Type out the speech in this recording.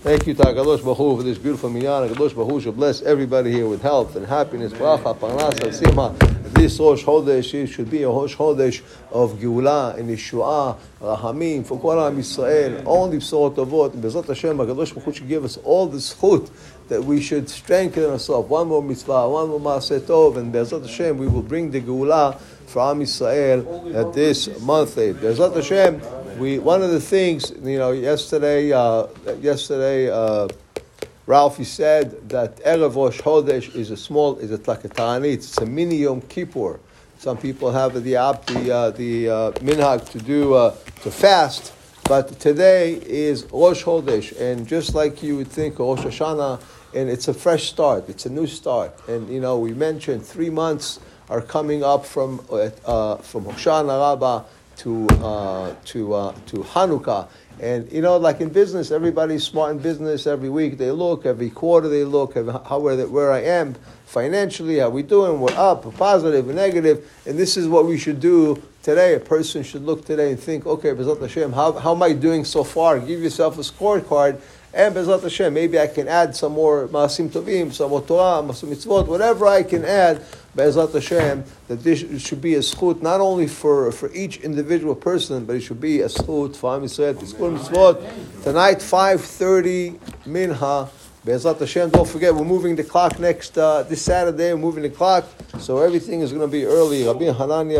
Thank you to Hakadosh Baruch Hu for this beautiful minyan. Hakadosh Baruch Hu should bless everybody here with health and happiness. Bracha, parnasa, simha. This Rosh Chodesh should be a Rosh Chodesh of Geula and Yeshua, Rahamim for Kol Am Yisrael. Only Bsorot Tovot. Bezrat Hashem, Hakadosh Baruch Hu should give us all the zchut that we should strengthen ourselves. One more mitzvah, one more maaseh tov, and Bezrat Hashem, we will bring the Geula for Am Yisrael at this month. Bezrat Hashem, we one of the things you know yesterday, uh, yesterday. Uh, said that Erev Rosh Chodesh is a small, is a a it's a mini Yom Kippur. Some people have the the uh, the uh, minhag to do uh, to fast, but today is Rosh Hodesh, and just like you would think Rosh Hashanah, and it's a fresh start, it's a new start, and you know we mentioned three months are coming up from uh, from Hoshana Rabbah to uh, to uh, to Hanukkah. And you know, like in business, everybody's smart in business. Every week they look, every quarter they look, how where, where I am financially, how we doing, we're up, positive, negative, and this is what we should do today. A person should look today and think, okay, Bezat Hashem, how, how am I doing so far? Give yourself a scorecard, and Bezat Hashem, maybe I can add some more Maasim Tovim, some Torah, some mitzvot, whatever I can add Be'ezat Hashem, that this should be a schut not only for, for each individual person, but it should be a schut for Am Yisrael. Tonight, 5.30 Minha. Be'ezat Hashem, don't forget, we're moving the clock next, uh, this Saturday, we're moving the clock, so everything is going to be early. Rabbi Hanania